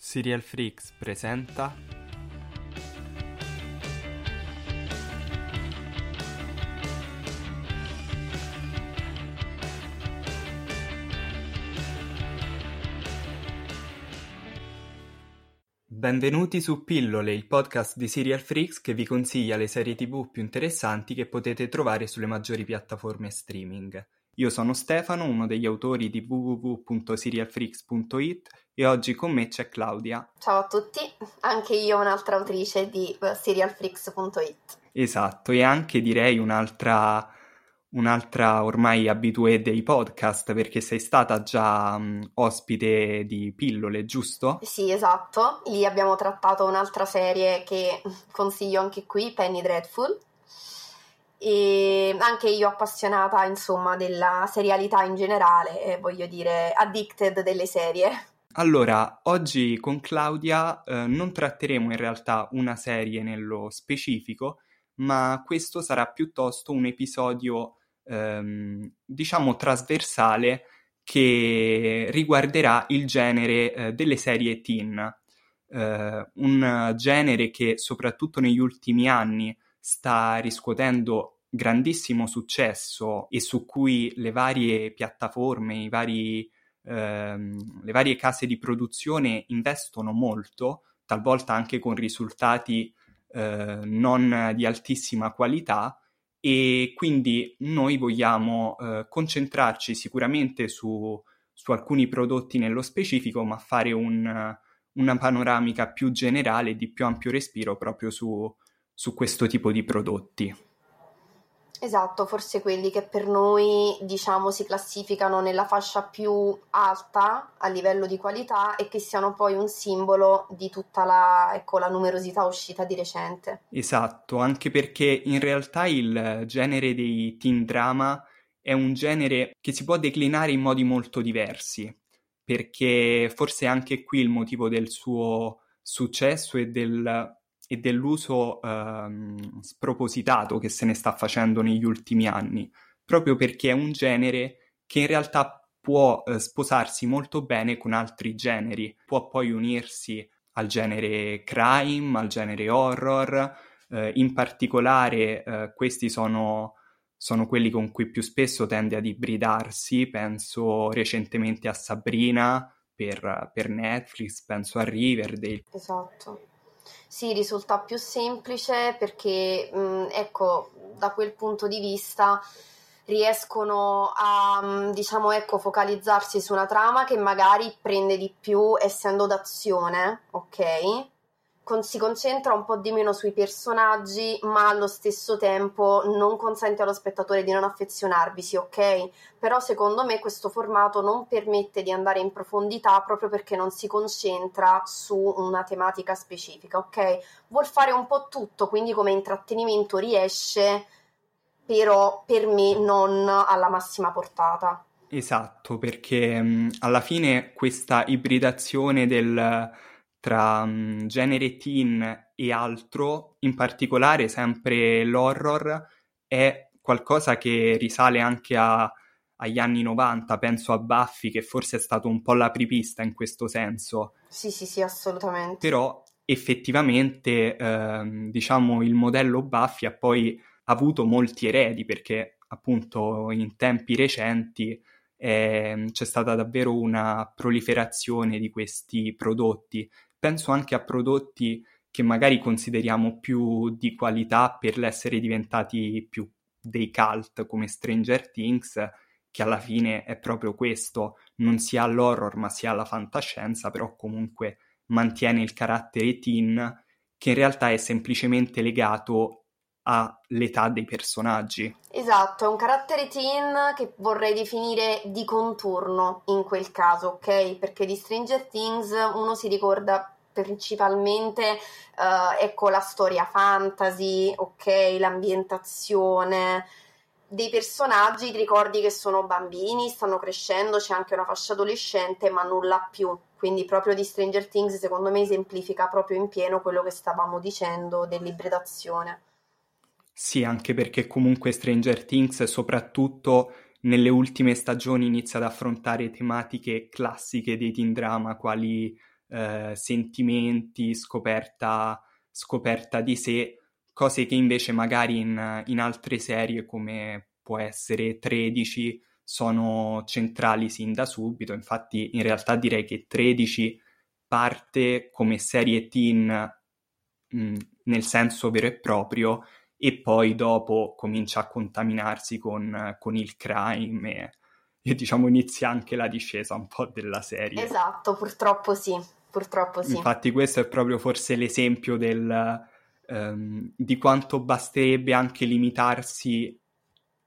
Serial Freaks presenta Benvenuti su Pillole, il podcast di Serial Freaks che vi consiglia le serie TV più interessanti che potete trovare sulle maggiori piattaforme streaming. Io sono Stefano, uno degli autori di www.serialfreaks.it e oggi con me c'è Claudia. Ciao a tutti, anche io un'altra autrice di serialfreaks.it. Esatto, e anche direi un'altra, un'altra ormai abituée dei podcast perché sei stata già um, ospite di Pillole, giusto? Sì, esatto, lì abbiamo trattato un'altra serie che consiglio anche qui, Penny Dreadful e anche io appassionata insomma della serialità in generale e voglio dire addicted delle serie. Allora, oggi con Claudia eh, non tratteremo in realtà una serie nello specifico, ma questo sarà piuttosto un episodio ehm, diciamo trasversale che riguarderà il genere eh, delle serie teen, eh, un genere che soprattutto negli ultimi anni sta riscuotendo grandissimo successo e su cui le varie piattaforme, i vari, ehm, le varie case di produzione investono molto, talvolta anche con risultati eh, non di altissima qualità e quindi noi vogliamo eh, concentrarci sicuramente su, su, alcuni prodotti nello specifico, ma fare un, una panoramica più generale di più ampio respiro proprio su, su questo tipo di prodotti. Esatto, forse quelli che per noi diciamo si classificano nella fascia più alta a livello di qualità e che siano poi un simbolo di tutta la, ecco, la numerosità uscita di recente. Esatto, anche perché in realtà il genere dei teen drama è un genere che si può declinare in modi molto diversi, perché forse anche qui il motivo del suo successo e del e dell'uso ehm, spropositato che se ne sta facendo negli ultimi anni, proprio perché è un genere che in realtà può eh, sposarsi molto bene con altri generi, può poi unirsi al genere crime, al genere horror, eh, in particolare eh, questi sono, sono quelli con cui più spesso tende ad ibridarsi, penso recentemente a Sabrina per, per Netflix, penso a Riverdale. Esatto. Sì, risulta più semplice perché, mh, mm, ecco, da quel punto di vista riescono a, mm, diciamo, ecco, focalizzarsi su una trama che magari prende di più essendo d'azione, ok? Con- si concentra un po' di meno sui personaggi, ma allo stesso tempo non consente allo spettatore di non affezionarvisi, ok? Però secondo me questo formato non permette di andare in profondità proprio perché non si concentra su una tematica specifica, ok? Vuol fare un po' tutto, quindi come intrattenimento riesce, però per me non alla massima portata. Esatto, perché mh, alla fine questa ibridazione del tra um, genere teen e altro, in particolare sempre l'horror, è qualcosa che risale anche a, agli anni 90, penso a Buffy, che forse è stato un po' l'apripista in questo senso. Sì, sì, sì, assolutamente. Però effettivamente, ehm, diciamo, il modello Buffy ha poi avuto molti eredi, perché appunto in tempi recenti eh, c'è stata davvero una proliferazione di questi prodotti penso anche a prodotti che magari consideriamo più di qualità per l'essere diventati più dei cult come Stranger Things, che alla fine è proprio questo, non si ha l'horror ma si ha la fantascienza, però comunque mantiene il carattere teen che in realtà è semplicemente legato all'età dei personaggi. Esatto, è un carattere teen che vorrei definire di contorno in quel caso, ok? Perché di Stranger Things uno si ricorda principalmente uh, ecco la storia fantasy, ok, l'ambientazione dei personaggi, ti ricordi che sono bambini, stanno crescendo, c'è anche una fascia adolescente, ma nulla più. Quindi proprio di Stranger Things secondo me esemplifica proprio in pieno quello che stavamo dicendo dell'ibridazione. Sì, anche perché comunque Stranger Things, soprattutto nelle ultime stagioni, inizia ad affrontare tematiche classiche dei teen drama, quali eh, sentimenti, scoperta, scoperta di sé, cose che invece magari in, in altre serie come può essere 13 sono centrali sin da subito, infatti in realtà direi che 13 parte come serie teen mh, mm, nel senso vero e proprio e poi dopo comincia a contaminarsi con, con il crime e, e, diciamo inizia anche la discesa un po' della serie. Esatto, purtroppo sì, purtroppo sì. Infatti questo è proprio forse l'esempio del, um, di quanto basterebbe anche limitarsi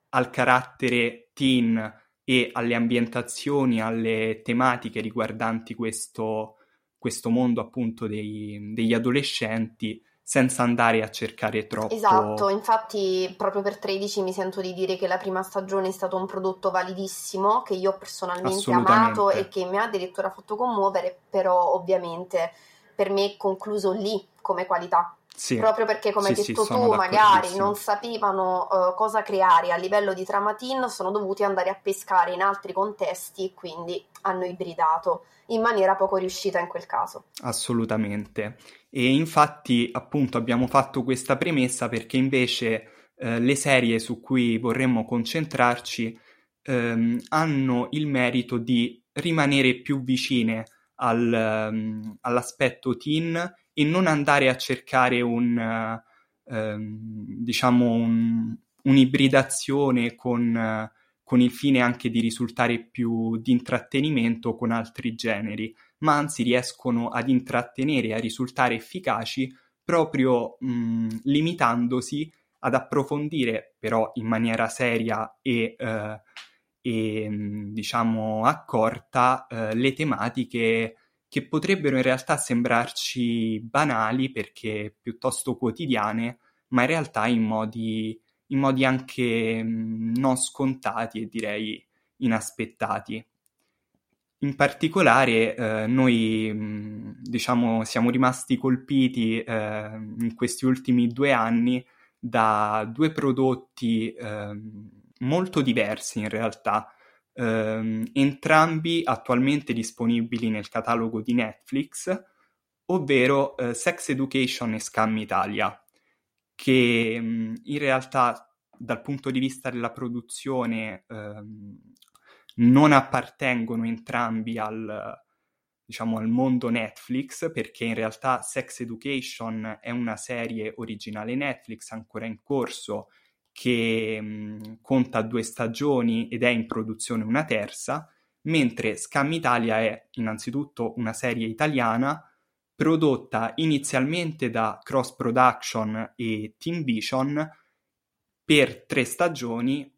al carattere teen e alle ambientazioni, alle tematiche riguardanti questo, questo mondo appunto dei, degli adolescenti senza andare a cercare troppo. Esatto, infatti proprio per 13 mi sento di dire che la prima stagione è stato un prodotto validissimo, che io ho personalmente amato e che mi ha addirittura fatto commuovere, però ovviamente per me è concluso lì come qualità. Sì. Proprio perché, come hai sì, detto sì, tu, magari non sapevano uh, cosa creare a livello di trama teen, sono dovuti andare a pescare in altri contesti, quindi hanno ibridato in maniera poco riuscita in quel caso. Assolutamente. E infatti, appunto, abbiamo fatto questa premessa perché invece eh, le serie su cui vorremmo concentrarci ehm, hanno il merito di rimanere più vicine al, um, all'aspetto teen e non andare a cercare un, uh, um, diciamo un, un'ibridazione con, con, il fine anche di risultare più di intrattenimento con altri generi, ma anzi riescono ad intrattenere e a risultare efficaci proprio mh, limitandosi ad approfondire però in maniera seria e, uh, e diciamo accorta le tematiche che potrebbero in realtà sembrarci banali perché piuttosto quotidiane, ma in realtà in modi, in modi anche mh, non scontati e direi inaspettati. In particolare eh, noi mh, diciamo siamo rimasti colpiti eh, in questi ultimi due anni da due prodotti eh, molto diversi in realtà, ehm, entrambi attualmente disponibili nel catalogo di Netflix, ovvero eh, Sex Education e Scam Italia, che mh, mm, in realtà dal punto di vista della produzione ehm, non appartengono entrambi al, diciamo, al mondo Netflix, perché in realtà Sex Education è una serie originale Netflix ancora in corso che mh, conta due stagioni ed è in produzione una terza, mentre Scam Italia è innanzitutto una serie italiana prodotta inizialmente da Cross Production e Team Vision per tre stagioni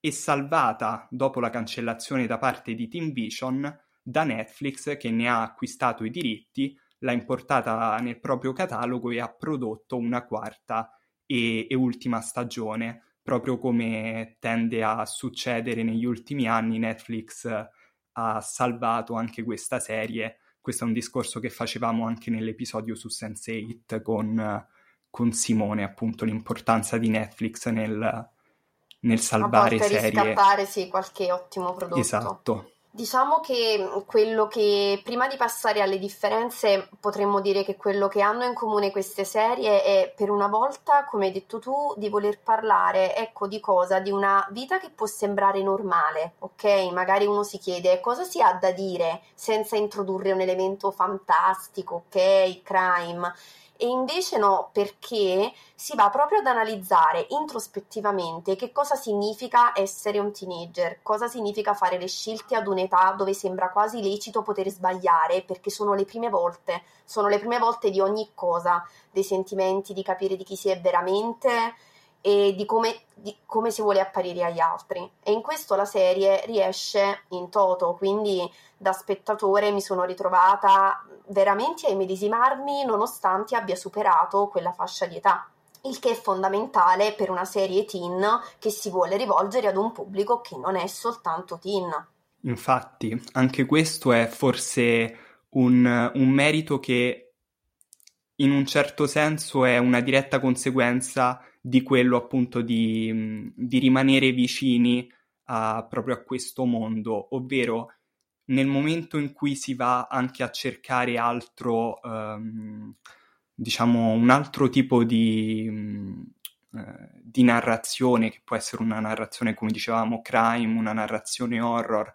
e salvata dopo la cancellazione da parte di Team Vision da Netflix che ne ha acquistato i diritti, l'ha importata nel proprio catalogo e ha prodotto una quarta e, e ultima stagione, proprio come tende a succedere negli ultimi anni, Netflix ha salvato anche questa serie. Questo è un discorso che facevamo anche nell'episodio su Sense8 con, con Simone, appunto l'importanza di Netflix nel, nel salvare serie. riscattare sì, qualche ottimo prodotto. Esatto. Diciamo che quello che prima di passare alle differenze potremmo dire che quello che hanno in comune queste serie è per una volta, come hai detto tu, di voler parlare, ecco di cosa? Di una vita che può sembrare normale, ok? Magari uno si chiede cosa si ha da dire senza introdurre un elemento fantastico, ok? Crime e invece no, perché si va proprio ad analizzare introspettivamente che cosa significa essere un teenager, cosa significa fare le scelte ad un'età dove sembra quasi lecito poter sbagliare, perché sono le prime volte, sono le prime volte di ogni cosa, dei sentimenti, di capire di chi si è veramente e di come, di come, si vuole apparire agli altri. E in questo la serie riesce in toto, quindi da spettatore mi sono ritrovata veramente a immedesimarmi nonostante abbia superato quella fascia di età. Il che è fondamentale per una serie teen che si vuole rivolgere ad un pubblico che non è soltanto teen. Infatti, anche questo è forse un, un merito che in un certo senso è una diretta conseguenza di quello appunto di, di rimanere vicini a, proprio a questo mondo, ovvero nel momento in cui si va anche a cercare altro, um, diciamo, un altro tipo di, um, di narrazione, che può essere una narrazione, come dicevamo, crime, una narrazione horror,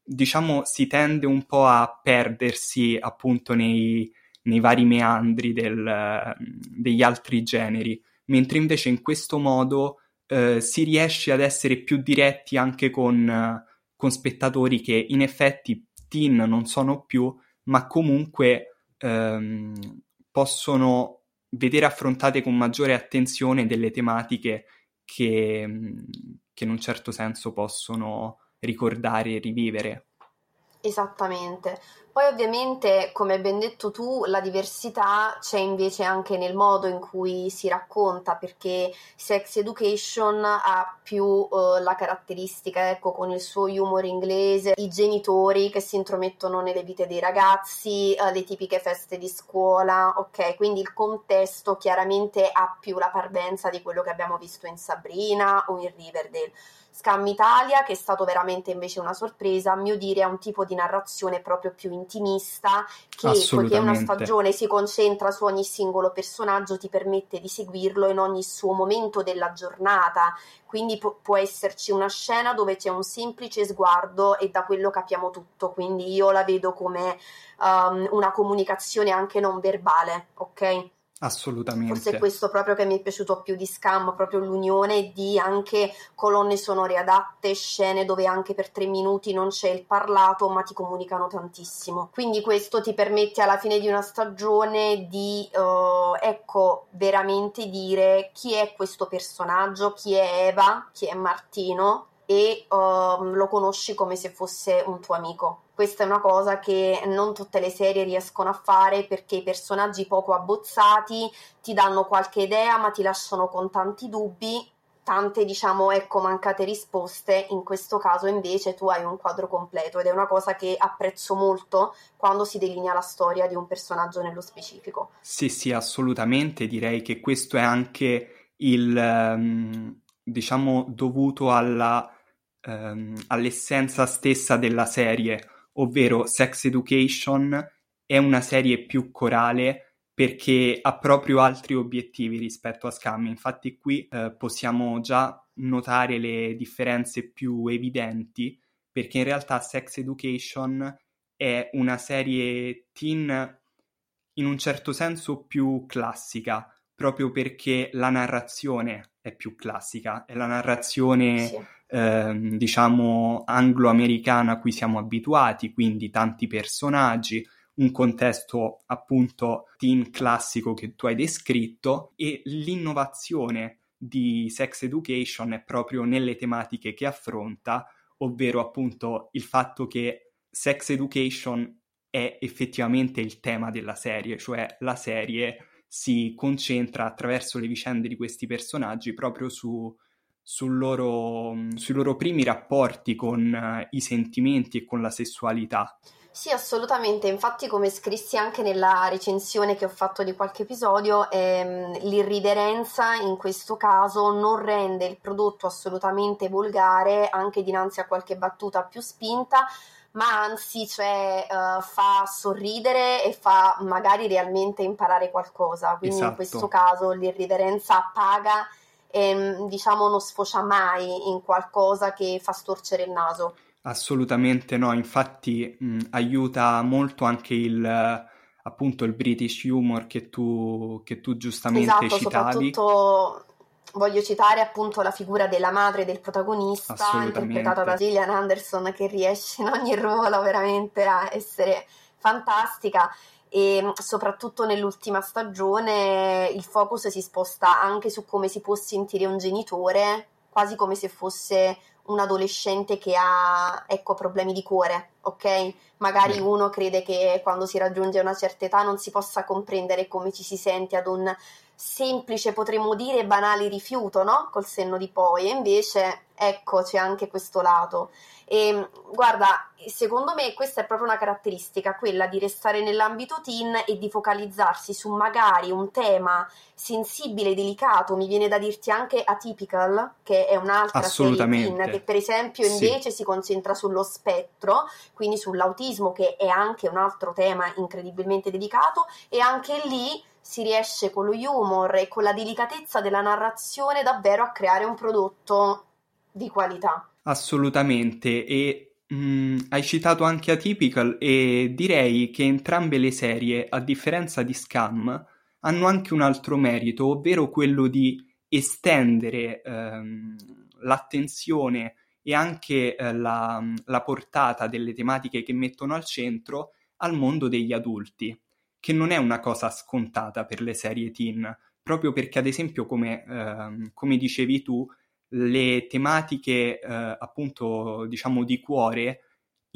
diciamo, si tende un po' a perdersi appunto nei, nei vari meandri del, degli altri generi, mentre invece in questo modo eh, si riesce ad essere più diretti anche con, con, spettatori che in effetti teen non sono più, ma comunque ehm, possono vedere affrontate con maggiore attenzione delle tematiche che, che in un certo senso possono ricordare e rivivere. Esattamente. Poi ovviamente, come ben detto tu, la diversità c'è invece anche nel modo in cui si racconta, perché Sex Education ha più uh, la caratteristica, ecco, con il suo humor inglese, i genitori che si intromettono nelle vite dei ragazzi, uh, le tipiche feste di scuola, ok? Quindi il contesto chiaramente ha più la parvenza di quello che abbiamo visto in Sabrina o in Riverdale. Scam Italia, che è stato veramente invece una sorpresa, a mio dire è un tipo di narrazione proprio più intimista che poiché una stagione si concentra su ogni singolo personaggio ti permette di seguirlo in ogni suo momento della giornata, quindi pu- può esserci una scena dove c'è un semplice sguardo e da quello capiamo tutto, quindi io la vedo come um, una comunicazione anche non verbale, ok? Assolutamente. Forse è questo proprio che mi è piaciuto più di Scam, proprio l'unione di anche colonne sonore adatte, scene dove anche per tre minuti non c'è il parlato, ma ti comunicano tantissimo. Quindi questo ti permette alla fine di una stagione di, uh, ecco, veramente dire chi è questo personaggio, chi è Eva, chi è Martino e uh, lo conosci come se fosse un tuo amico. Questa è una cosa che non tutte le serie riescono a fare perché i personaggi poco abbozzati ti danno qualche idea ma ti lasciano con tanti dubbi, tante diciamo ecco mancate risposte. In questo caso invece tu hai un quadro completo ed è una cosa che apprezzo molto quando si delinea la storia di un personaggio nello specifico. Sì, sì, assolutamente. Direi che questo è anche il ehm, diciamo dovuto alla ehm, all'essenza stessa della serie, ovvero Sex Education è una serie più corale perché ha proprio altri obiettivi rispetto a Scam. Infatti qui eh, possiamo già notare le differenze più evidenti perché in realtà Sex Education è una serie teen in un certo senso più classica, proprio perché la narrazione è più classica, è la narrazione sì Ehm, diciamo anglo-americana a cui siamo abituati, quindi tanti personaggi, un contesto appunto teen classico che tu hai descritto e l'innovazione di Sex Education è proprio nelle tematiche che affronta, ovvero appunto il fatto che Sex Education è effettivamente il tema della serie, cioè la serie si concentra attraverso le vicende di questi personaggi proprio su loro, sui loro primi rapporti con uh, i sentimenti e con la sessualità. Sì, assolutamente. Infatti, come scrissi anche nella recensione che ho fatto di qualche episodio, ehm, l'irriverenza in questo caso non rende il prodotto assolutamente volgare, anche dinanzi a qualche battuta più spinta, ma anzi cioè, uh, fa sorridere e fa magari realmente imparare qualcosa. Quindi esatto. in questo caso l'irriverenza paga e ehm, diciamo non sfocia mai in qualcosa che fa storcere il naso. Assolutamente no, infatti mh, aiuta molto anche il appunto il British humor che tu, che tu giustamente esatto, citavi. Soprattutto voglio citare appunto la figura della madre del protagonista, interpretata da Gillian Anderson, che riesce in ogni ruolo veramente a essere fantastica e mm, soprattutto nell'ultima stagione il focus si sposta anche su come si può sentire un genitore, quasi come se fosse un adolescente che ha ecco, problemi di cuore, ok? Magari uno crede che quando si raggiunge una certa età non si possa comprendere come ci si sente ad un semplice, potremmo dire banale rifiuto, no? Col senno di poi, e invece ecco c'è anche questo lato. E guarda, secondo me questa è proprio una caratteristica, quella di restare nell'ambito teen e di focalizzarsi su magari un tema sensibile, delicato, mi viene da dirti anche atypical, che è un'altra serie teen che per esempio invece sì. si concentra sullo spettro, quindi sull'autismo che è anche un altro tema incredibilmente dedicato e anche lì si riesce con lo humor e con la delicatezza della narrazione davvero a creare un prodotto di qualità. Assolutamente e Mm, hai citato anche Atypical e direi che entrambe le serie, a differenza di Scam, hanno anche un altro merito, ovvero quello di estendere ehm, l'attenzione e anche eh, la, la portata delle tematiche che mettono al centro al mondo degli adulti, che non è una cosa scontata per le serie teen, proprio perché ad esempio, come, ehm, come dicevi tu, le tematiche eh, appunto diciamo di cuore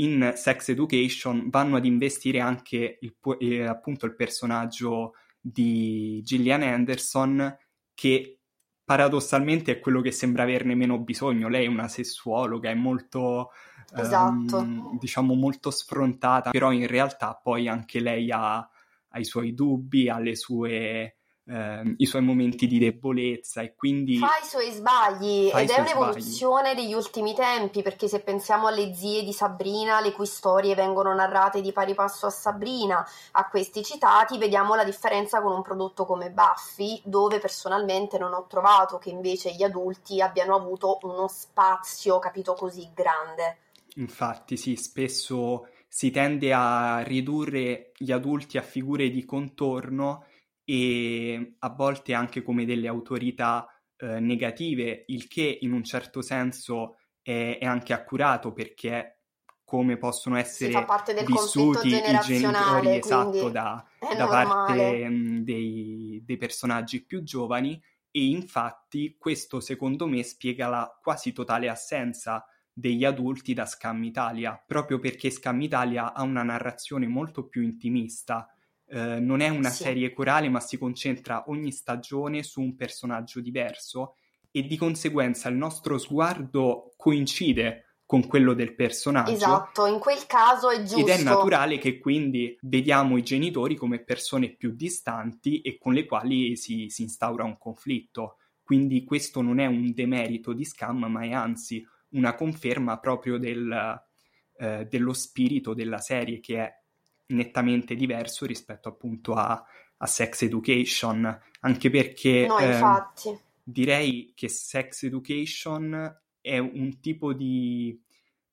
in Sex Education vanno ad investire anche il, eh, appunto il personaggio di Gillian Anderson che paradossalmente è quello che sembra averne meno bisogno. Lei è una sessuologa, è molto esatto. ehm, diciamo molto sfrontata, però in realtà poi anche lei ha, ha i suoi dubbi, ha le sue eh, i suoi momenti di debolezza e quindi... Fa i suoi sbagli ed è un'evoluzione sbagli. degli ultimi tempi perché se pensiamo alle zie di Sabrina, le cui storie vengono narrate di pari passo a Sabrina, a questi citati, vediamo la differenza con un prodotto come Buffy dove personalmente non ho trovato che invece gli adulti abbiano avuto uno spazio, capito, così grande. Infatti sì, spesso si tende a ridurre gli adulti a figure di contorno e a volte anche come delle autorità eh, negative, il che in un certo senso è, è anche accurato perché come possono essere vissuti i genitori esatto da, da parte mh, dei, dei personaggi più giovani e infatti questo secondo me spiega la quasi totale assenza degli adulti da Scam Italia, proprio perché Scam Italia ha una narrazione molto più intimista eh, non è una sì. serie corale, ma si concentra ogni stagione su un personaggio diverso e di conseguenza il nostro sguardo coincide con quello del personaggio. Esatto, in quel caso è giusto. Ed è naturale che quindi vediamo i genitori come persone più distanti e con le quali si, si instaura un conflitto. Quindi questo non è un demerito di Scam, ma è anzi una conferma proprio del, eh, dello spirito della serie che è nettamente diverso rispetto appunto a, a Sex Education, anche perché no, eh, direi che Sex Education è un tipo di,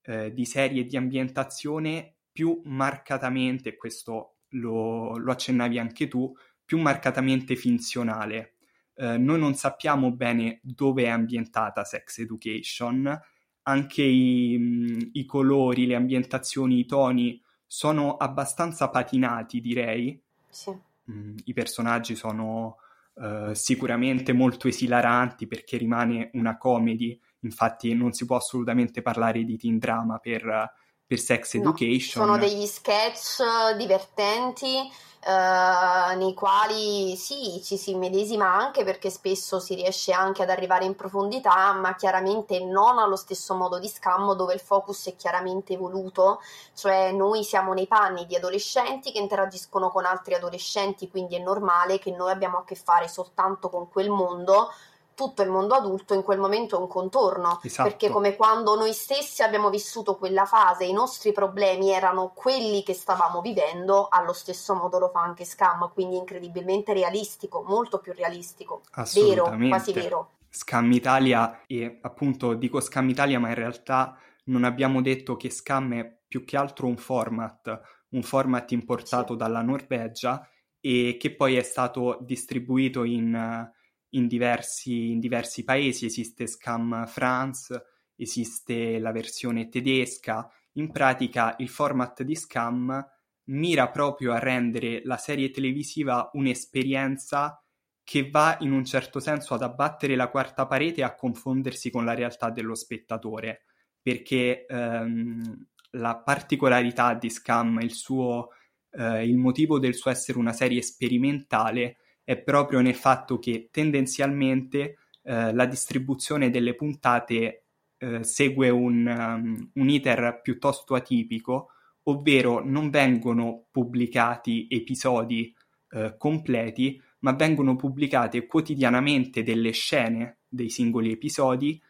eh, di serie di ambientazione più marcatamente, questo lo, lo accennavi anche tu, più marcatamente finzionale. Eh, noi non sappiamo bene dove è ambientata Sex Education, anche i, i colori, le ambientazioni, i toni sono abbastanza patinati, direi. Sì. Mm, I personaggi sono uh, sicuramente molto esilaranti perché rimane una comedy, infatti non si può assolutamente parlare di teen drama per, per Sex Education. No, sono degli sketch divertenti eh, nei quali sì, ci si medesima anche perché spesso si riesce anche ad arrivare in profondità, ma chiaramente non allo stesso modo di scammo dove il focus è chiaramente voluto, cioè noi siamo nei panni di adolescenti che interagiscono con altri adolescenti, quindi è normale che noi abbiamo a che fare soltanto con quel mondo tutto il mondo adulto in quel momento è un contorno, esatto. perché come quando noi stessi abbiamo vissuto quella fase, i nostri problemi erano quelli che stavamo vivendo, allo stesso modo lo fa anche Scam, quindi incredibilmente realistico, molto più realistico, vero, quasi vero. Scam Italia, e appunto dico Scam Italia, ma in realtà non abbiamo detto che Scam è più che altro un format, un format importato sì. dalla Norvegia e che poi è stato distribuito in in diversi, in diversi paesi, esiste Scam France, esiste la versione tedesca, in pratica il format di Scam mira proprio a rendere la serie televisiva un'esperienza che va in un certo senso ad abbattere la quarta parete e a confondersi con la realtà dello spettatore, perché ehm, la particolarità di Scam, il, suo, eh, il motivo del suo essere una serie sperimentale è proprio nel fatto che tendenzialmente eh, la distribuzione delle puntate eh, segue un, um, un iter piuttosto atipico, ovvero non vengono pubblicati episodi eh, completi, ma vengono pubblicate quotidianamente delle scene dei singoli episodi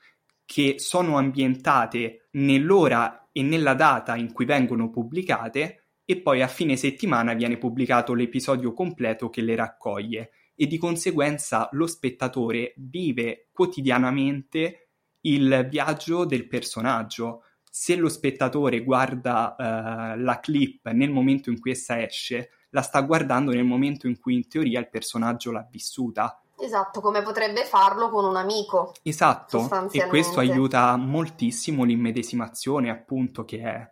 che sono ambientate nell'ora e nella data in cui vengono pubblicate e poi a fine settimana viene pubblicato l'episodio completo che le raccoglie e di conseguenza lo spettatore vive quotidianamente il viaggio del personaggio. Se lo spettatore guarda uh, la clip nel momento in cui essa esce, la sta guardando nel momento in cui in teoria il personaggio l'ha vissuta. Esatto, come potrebbe farlo con un amico. Esatto, e questo aiuta moltissimo l'immedesimazione, appunto, che è,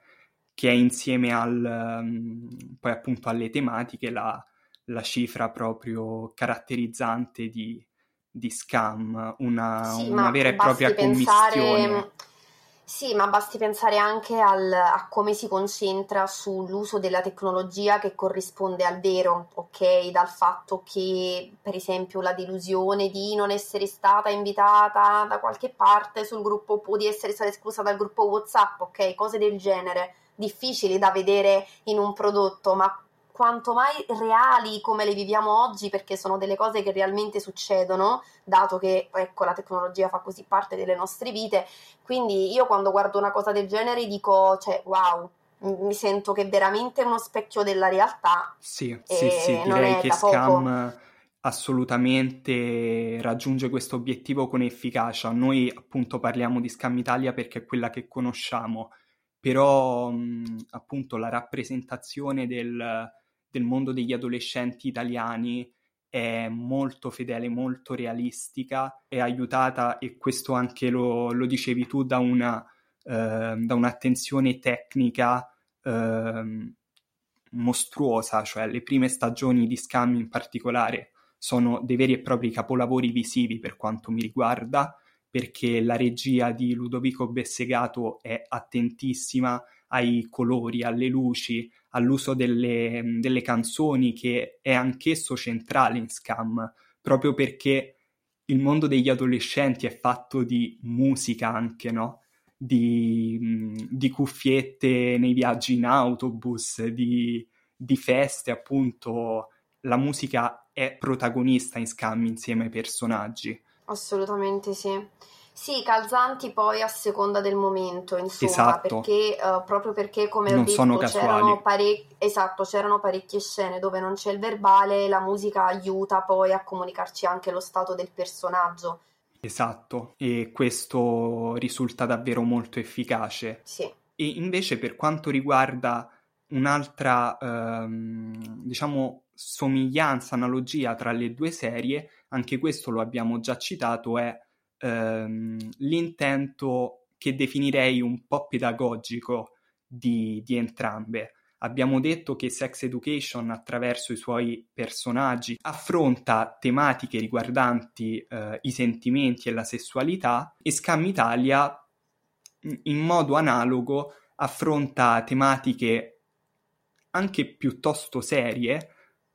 che è insieme al, um, poi appunto alle tematiche la, la cifra proprio caratterizzante di, di Scam, una, sì, una vera e propria pensare... commistione sì, ma basti pensare anche al, a come si concentra sull'uso della tecnologia che corrisponde al vero, ok? Dal fatto che, per esempio, la delusione di non essere stata invitata da qualche parte sul gruppo o di essere stata esclusa dal gruppo WhatsApp, ok? Cose del genere, difficili da vedere in un prodotto, ma quanto mai reali come le viviamo oggi, perché sono delle cose che realmente succedono, dato che ecco, la tecnologia fa così parte delle nostre vite. Quindi io quando guardo una cosa del genere dico, cioè, wow, mi sento che è veramente uno specchio della realtà. Sì, sì, sì, direi che Scam assolutamente raggiunge questo obiettivo con efficacia. Noi appunto parliamo di Scam Italia perché è quella che conosciamo, però mh, appunto la rappresentazione del, del mondo degli adolescenti italiani è molto fedele, molto realistica, è aiutata, e questo anche lo, lo dicevi tu, da, una, eh, da un'attenzione tecnica eh, mostruosa, cioè le prime stagioni di Scam in particolare sono dei veri e propri capolavori visivi per quanto mi riguarda, perché la regia di Ludovico Bessegato è attentissima ai colori, alle luci, all'uso delle, delle canzoni che è anch'esso centrale in Scam, proprio perché il mondo degli adolescenti è fatto di musica anche, no? Di, di cuffiette nei viaggi in autobus, di, di feste, appunto. La musica è protagonista in Scam insieme ai personaggi. Assolutamente sì. Sì, calzanti poi a seconda del momento, insomma, esatto. perché, uh, proprio perché, come non ho detto, c'erano, parec- esatto, c'erano parecchie scene dove non c'è il verbale, la musica aiuta poi a comunicarci anche lo stato del personaggio. Esatto, e questo risulta davvero molto efficace. Sì. E invece per quanto riguarda un'altra, ehm, diciamo, somiglianza, analogia tra le due serie, anche questo lo abbiamo già citato, è ehm, l'intento che definirei un po' pedagogico di, di entrambe. Abbiamo detto che Sex Education attraverso i suoi personaggi affronta tematiche riguardanti eh, i sentimenti e la sessualità e Scam Italia in modo analogo affronta tematiche anche piuttosto serie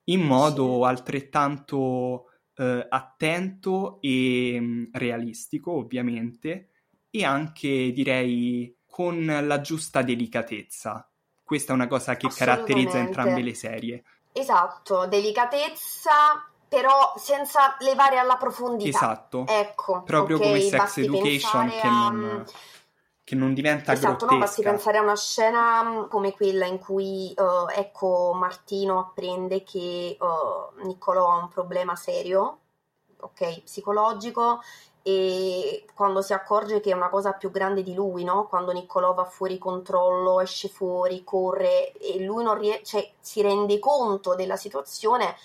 in modo altrettanto eh, attento e mm, realistico, ovviamente, e anche direi con la giusta delicatezza. Questa è una cosa che caratterizza entrambe le serie. Esatto, delicatezza però senza levare alla profondità. Esatto. Ecco, proprio okay, come Sex Education che non che non diventa esatto, grottesca. no, basti pensare a una scena mm, come quella in cui uh, ecco Martino apprende che uh, Niccolò ha un problema serio, ok, psicologico e quando si accorge che è una cosa più grande di lui, no? Quando Niccolò va fuori controllo, esce fuori, corre e lui non riesce, cioè, si rende conto della situazione,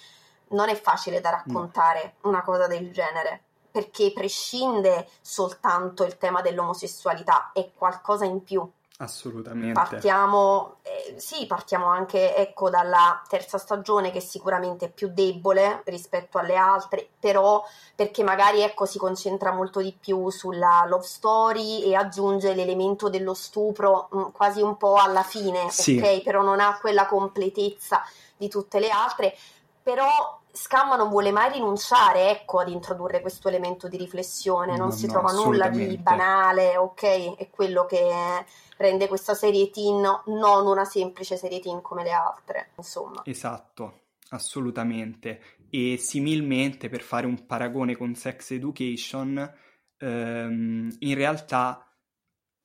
non è facile da raccontare no. una cosa del genere perché prescinde soltanto il tema dell'omosessualità, è qualcosa in più. Assolutamente. Partiamo, eh, sì, partiamo anche ecco, dalla terza stagione che sicuramente è più debole rispetto alle altre, però perché magari ecco, si concentra molto di più sulla love story e aggiunge l'elemento dello stupro mh, mm, quasi un po' alla fine, sì. ok? Però non ha quella completezza di tutte le altre, però Scam non vuole mai rinunciare ecco, ad introdurre questo elemento di riflessione, non no, si no, trova nulla di banale, ok? È quello che rende questa serie teen non una semplice serie teen come le altre, insomma. Esatto, assolutamente. E similmente, per fare un paragone con Sex Education, ehm, in realtà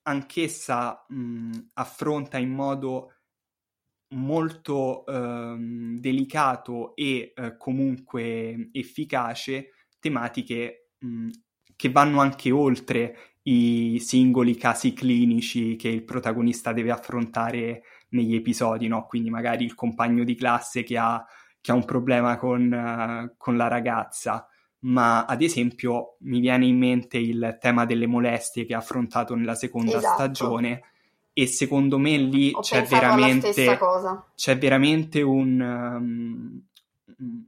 anch'essa mh, affronta in modo molto ehm, delicato e eh, comunque efficace tematiche mh, che vanno anche oltre i singoli casi clinici che il protagonista deve affrontare negli episodi, no? Quindi magari il compagno di classe che ha, che ha un problema con, uh, con la ragazza, ma ad esempio mi viene in mente il tema delle molestie che ha affrontato nella seconda esatto. stagione e secondo me lì c'è veramente, c'è veramente un um,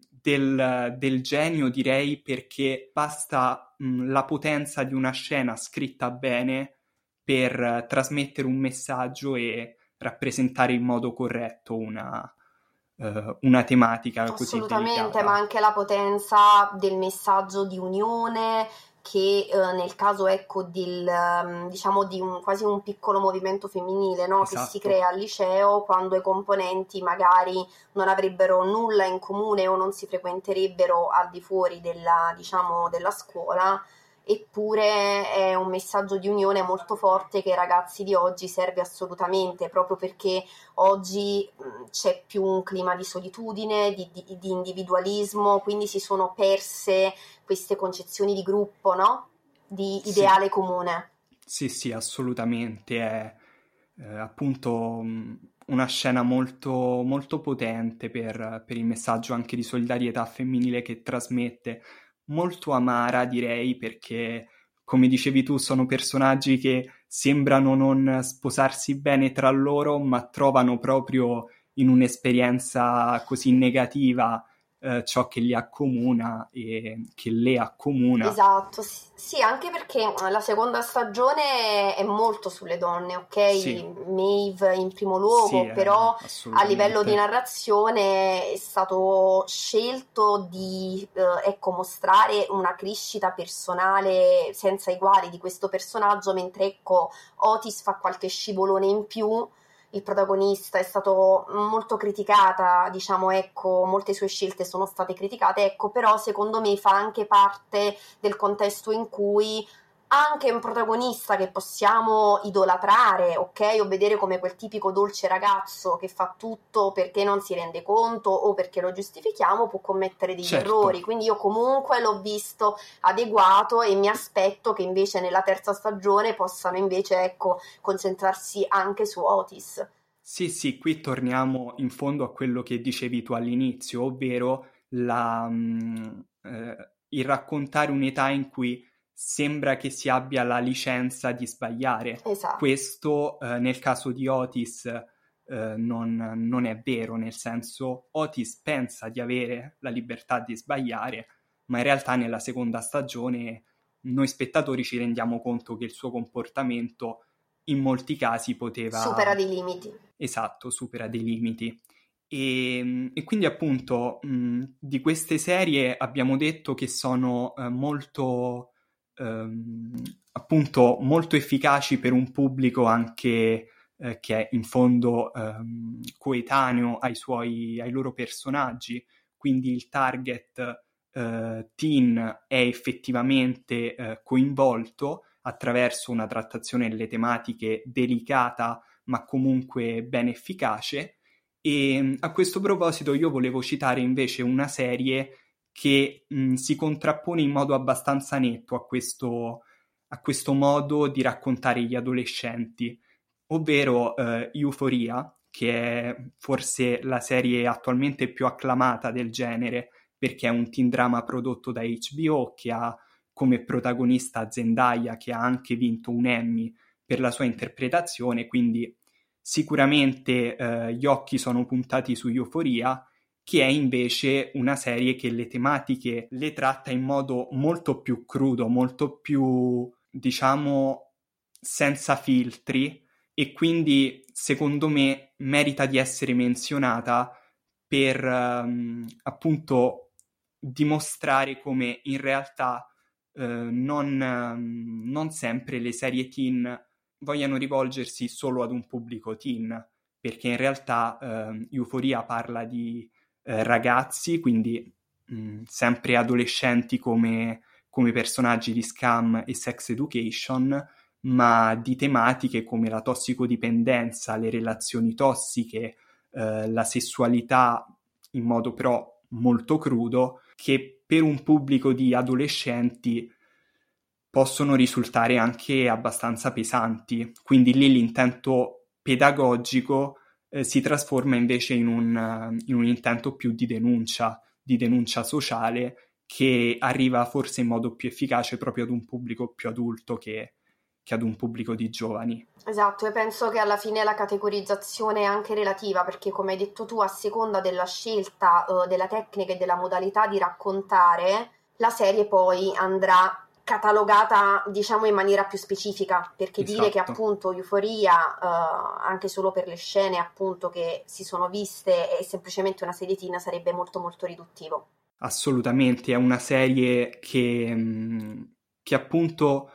del, del, genio direi perché basta um, la potenza di una scena scritta bene per uh, trasmettere un messaggio e rappresentare in modo corretto una, uh, una tematica Assolutamente, ma anche la potenza del messaggio di unione che eh, nel caso ecco del, um, diciamo di un, quasi un piccolo movimento femminile no? esatto. che si crea al liceo quando i componenti magari non avrebbero nulla in comune o non si frequenterebbero al di fuori della, diciamo, della scuola eppure è un messaggio di unione molto forte che ai ragazzi di oggi serve assolutamente, proprio perché oggi c'è più un clima di solitudine, di, di, di, individualismo, quindi si sono perse queste concezioni di gruppo, no? Di ideale sì. comune. Sì, sì, assolutamente. È eh, appunto una scena molto, molto potente per, per il messaggio anche di solidarietà femminile che trasmette molto amara, direi, perché come dicevi tu, sono personaggi che sembrano non sposarsi bene tra loro, ma trovano proprio in un'esperienza così negativa eh, ciò che li accomuna e che le accomuna. Esatto, sì, anche perché la seconda stagione è molto sulle donne, ok? Sì. Maeve in primo luogo, sì, eh, però a livello di narrazione è stato scelto di eh, ecco, mostrare una crescita personale senza eguali di questo personaggio, mentre ecco, Otis fa qualche scivolone in più il protagonista è stato molto criticata, diciamo, ecco, molte sue scelte sono state criticate, ecco, però secondo me fa anche parte del contesto in cui anche un protagonista che possiamo idolatrare, ok? O vedere come quel tipico dolce ragazzo che fa tutto perché non si rende conto o perché lo giustifichiamo, può commettere degli certo. errori. Quindi io comunque l'ho visto adeguato e mi aspetto che invece nella terza stagione possano invece, ecco, concentrarsi anche su Otis. Sì, sì, qui torniamo in fondo a quello che dicevi tu all'inizio, ovvero la, mm, eh, il raccontare un'età in cui sembra che si abbia la licenza di sbagliare. Esatto. Questo eh, nel caso di Otis eh, non, non, è vero, nel senso Otis pensa di avere la libertà di sbagliare, ma in realtà nella seconda stagione noi spettatori ci rendiamo conto che il suo comportamento in molti casi poteva... Supera dei limiti. Esatto, supera dei limiti. E, e quindi appunto mh, di queste serie abbiamo detto che sono eh, molto ehm, appunto molto efficaci per un pubblico anche eh, che è in fondo ehm, coetaneo ai, suoi, ai loro personaggi, quindi il target eh, teen è effettivamente eh, coinvolto attraverso una trattazione delle tematiche delicata ma comunque ben efficace. E a questo proposito io volevo citare invece una serie che mh, si contrappone in modo abbastanza netto a questo, a questo modo di raccontare gli adolescenti, ovvero eh, Euphoria, che è forse la serie attualmente più acclamata del genere, perché è un teen drama prodotto da HBO che ha come protagonista Zendaya, che ha anche vinto un Emmy per la sua interpretazione, quindi sicuramente eh, gli occhi sono puntati su Euphoria che è invece una serie che le tematiche le tratta in modo molto più crudo, molto più, diciamo, senza filtri e quindi secondo me merita di essere menzionata per um, appunto dimostrare come in realtà uh, non, um, non sempre le serie teen vogliano rivolgersi solo ad un pubblico teen, perché in realtà uh, Euforia parla di eh, ragazzi, quindi mh, mm, sempre adolescenti come, come personaggi di Scam e Sex Education, ma di tematiche come la tossicodipendenza, le relazioni tossiche, eh, la sessualità in modo però molto crudo, che per un pubblico di adolescenti possono risultare anche abbastanza pesanti. Quindi lì l'intento pedagogico eh, si trasforma invece in un, in un intento più di denuncia, di denuncia sociale, che arriva forse in modo più efficace proprio ad un pubblico più adulto che, che ad un pubblico di giovani. Esatto, e penso che alla fine la categorizzazione è anche relativa perché come hai detto tu, a seconda della scelta uh, della tecnica e della modalità di raccontare, la serie poi andrà catalogata diciamo in maniera più specifica perché esatto. dire che esatto. appunto Euforia uh, anche solo per le scene appunto che si sono viste è semplicemente una teen sarebbe molto molto riduttivo assolutamente è una serie che, mm, che appunto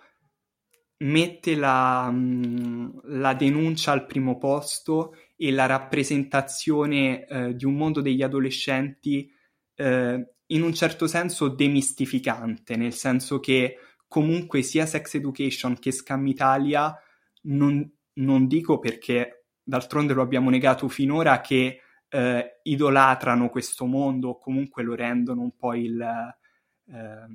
mette la, mm, la, denuncia al primo posto e la rappresentazione eh, di un mondo degli adolescenti eh, in un certo senso demistificante, nel senso che comunque sia Sex Education che Scam Italia non, non dico perché d'altronde lo abbiamo negato finora che eh, idolatrano questo mondo o comunque lo rendono un po' il eh,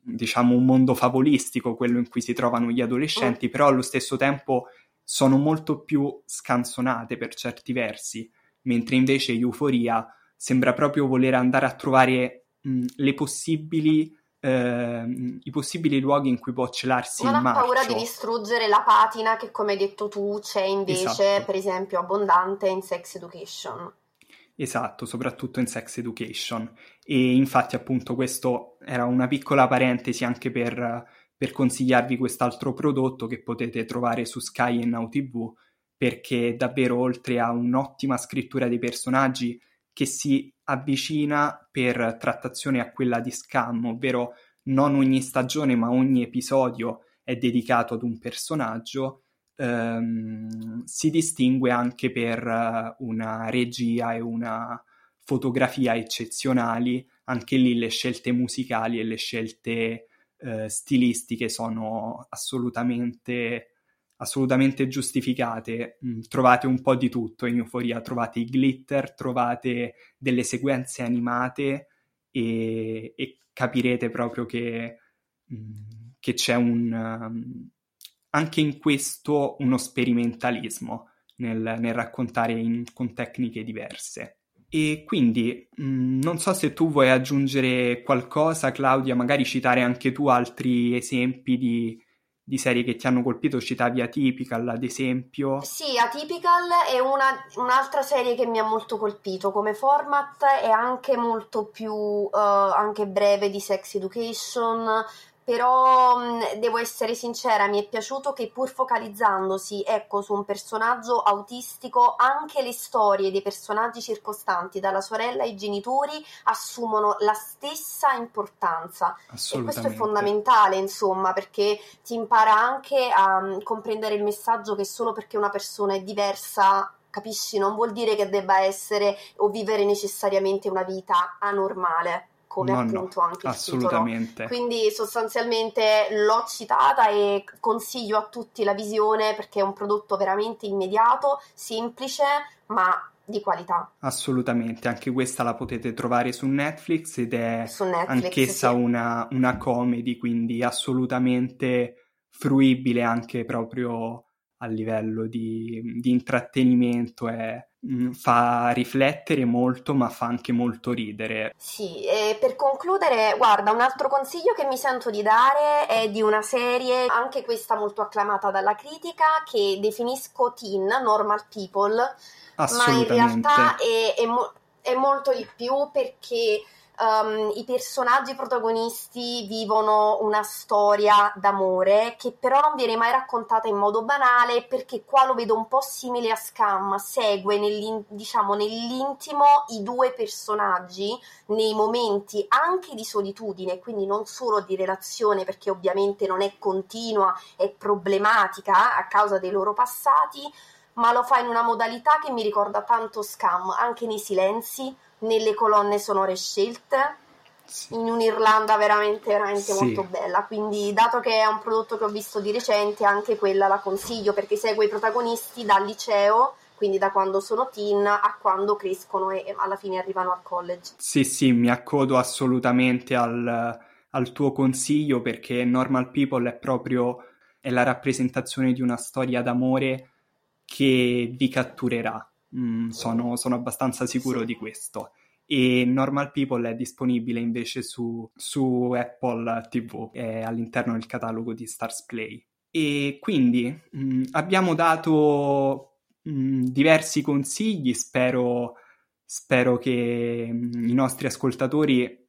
diciamo un mondo favolistico, quello in cui si trovano gli adolescenti, oh. però allo stesso tempo sono molto più scansonate per certi versi, mentre invece Euforia sembra proprio voler andare a trovare mh, le possibili eh, i possibili luoghi in cui può celarsi non il marcio. Non ha paura di distruggere la patina che, come hai detto tu, c'è invece, esatto. per esempio, abbondante in Sex Education. Esatto, soprattutto in sex education. E infatti, appunto, questo era una piccola parentesi anche per, per consigliarvi quest'altro prodotto che potete trovare su Sky e Now TV, perché davvero oltre a un'ottima scrittura dei personaggi che si avvicina per trattazione a quella di Scam, ovvero non ogni stagione ma ogni episodio è dedicato ad un personaggio, ehm, si distingue anche per uh, una regia e una fotografia eccezionali, anche lì le scelte musicali e le scelte uh, stilistiche sono assolutamente, assolutamente giustificate. Mm, trovate un po' di tutto in Euforia, trovate i glitter, trovate delle sequenze animate e, e capirete proprio che, mm, che c'è un... Um, anche in questo uno sperimentalismo nel, nel raccontare in, con tecniche diverse. E quindi mm, non so se tu vuoi aggiungere qualcosa, Claudia, magari citare anche tu altri esempi di, di serie che ti hanno colpito, citavi Atypical ad esempio. Sì, Atypical è una, un'altra serie che mi ha molto colpito come format, è anche molto più uh, anche breve di Sex Education, però devo essere sincera, mi è piaciuto che pur focalizzandosi ecco, su un personaggio autistico, anche le storie dei personaggi circostanti, dalla sorella ai genitori, assumono la stessa importanza. E questo è fondamentale, insomma, perché ti impara anche a comprendere il messaggio che solo perché una persona è diversa capisci? Non vuol dire che debba essere o vivere necessariamente una vita anormale come no, appunto no, anche il assolutamente. titolo. Quindi sostanzialmente l'ho citata e consiglio a tutti la visione perché è un prodotto veramente immediato, semplice, ma di qualità. Assolutamente, anche questa la potete trovare su Netflix ed è Netflix, anch'essa sì. una, una comedy, quindi assolutamente fruibile anche proprio a livello di, di intrattenimento. È, Mm, fa riflettere molto, ma fa anche molto ridere. Sì, e per concludere, guarda, un altro consiglio che mi sento di dare è di una serie, anche questa molto acclamata dalla critica, che definisco teen, normal people, ma in realtà è, è, mo- è molto di più perché um, i personaggi protagonisti vivono una storia d'amore che però non viene mai raccontata in modo banale perché qua lo vedo un po' simile a Scam, segue nell'in, diciamo, nell'intimo i due personaggi nei momenti anche di solitudine, quindi non solo di relazione perché ovviamente non è continua, è problematica a causa dei loro passati, ma lo fa in una modalità che mi ricorda tanto Scam, anche nei silenzi, nelle colonne sonore scelte in un'Irlanda veramente, veramente sì. molto bella. Quindi, dato che è un prodotto che ho visto di recente, anche quella la consiglio perché segue i protagonisti dal liceo quindi da quando sono teen a quando crescono e alla fine arrivano al college. Sì, sì, mi accodo assolutamente al, al tuo consiglio perché Normal People è proprio è la rappresentazione di una storia d'amore che vi catturerà. Mm, sono, sono, abbastanza sicuro sì. di questo. E Normal People è disponibile invece su, su Apple TV, all'interno del catalogo di Stars Play. E quindi mh, mm, abbiamo dato mh, mm, diversi consigli, spero, spero che mh, mm, i nostri ascoltatori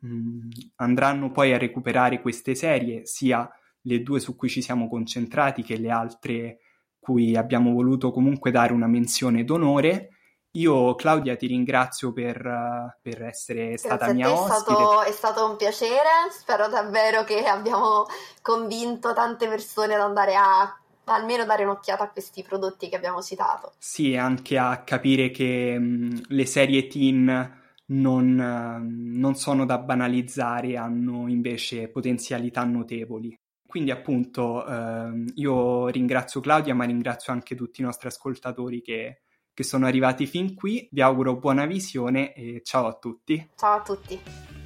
andranno poi a recuperare queste serie, sia le due su cui ci siamo concentrati che le altre cui abbiamo voluto comunque dare una menzione d'onore. Io, Claudia, ti ringrazio per, per essere Grazie stata mia ospite. È stato, è stato un piacere, spero davvero che abbiamo convinto tante persone ad andare a almeno dare un'occhiata a questi prodotti che abbiamo citato. Sì, anche a capire che mh, le serie teen non, non sono da banalizzare, hanno invece potenzialità notevoli. Quindi appunto eh, io ringrazio Claudia, ma ringrazio anche tutti i nostri ascoltatori che, che sono arrivati fin qui. Vi auguro buona visione e ciao a tutti. Ciao a tutti.